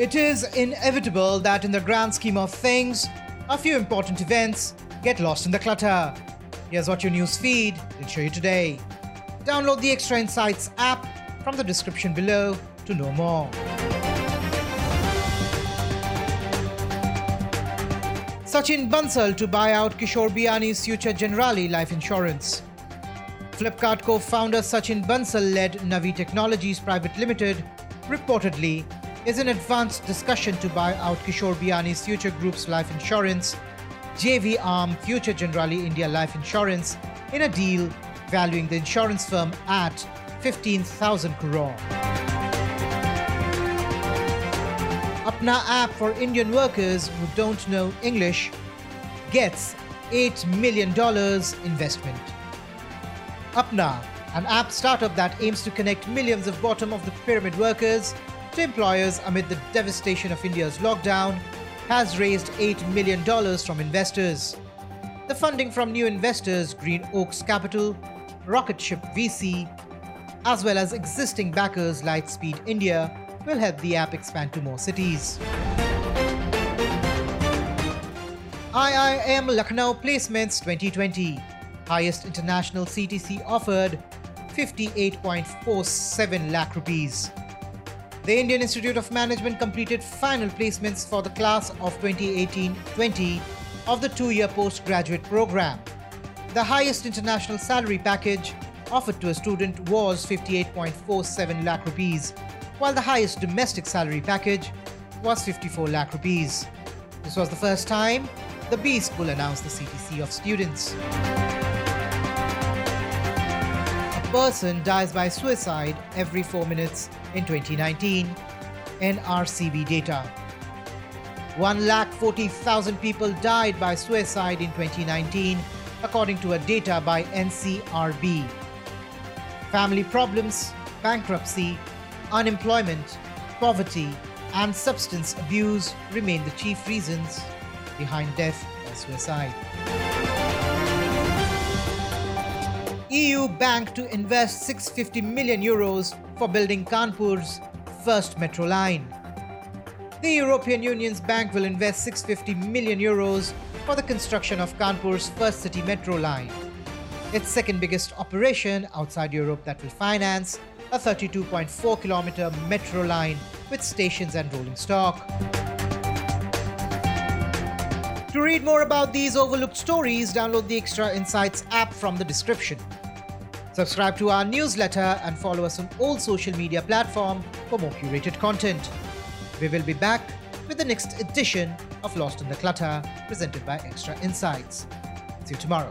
It is inevitable that in the grand scheme of things, a few important events get lost in the clutter. Here's what your news feed will show you today. Download the Extra Insights app from the description below to know more. Sachin Bansal to buy out Kishore Biyani's future Generali life insurance. Flipkart co-founder Sachin Bansal led Navi Technologies Private Limited reportedly is an advanced discussion to buy out Kishore Biyani's Future Group's life insurance, JV arm Future Generali India Life Insurance, in a deal valuing the insurance firm at 15,000 crore. Apna app for Indian workers who don't know English gets $8 million investment. Apna, an app startup that aims to connect millions of bottom of the pyramid workers to employers amid the devastation of India's lockdown, has raised $8 million from investors. The funding from new investors Greenoaks Capital, Rocketship VC, as well as existing backers Lightspeed India, will help the app expand to more cities. IIM Lucknow Placements 2020 Highest international CTC offered 58.47 lakh rupees. The Indian Institute of Management completed final placements for the class of 2018-20 of the two-year postgraduate program. The highest international salary package offered to a student was 58.47 lakh rupees, while the highest domestic salary package was 54 lakh rupees. This was the first time the B School announced the CTC of students. Person dies by suicide every 4 minutes in 2019, NRCB data. 1,40,000 people died by suicide in 2019, according to a data by NCRB. Family problems, bankruptcy, unemployment, poverty, and substance abuse remain the chief reasons behind death by suicide. EU bank to invest 650 million euros for building Kanpur's first metro line. The European Union's bank will invest 650 million euros for the construction of Kanpur's first city metro line, its second biggest operation outside Europe that will finance a 32.4 kilometer metro line with stations and rolling stock. To read more about these overlooked stories, download the Extra Insights app from the description. Subscribe to our newsletter and follow us on all social media platforms for more curated content. We will be back with the next edition of Lost in the Clutter, presented by Extra Insights. See you tomorrow.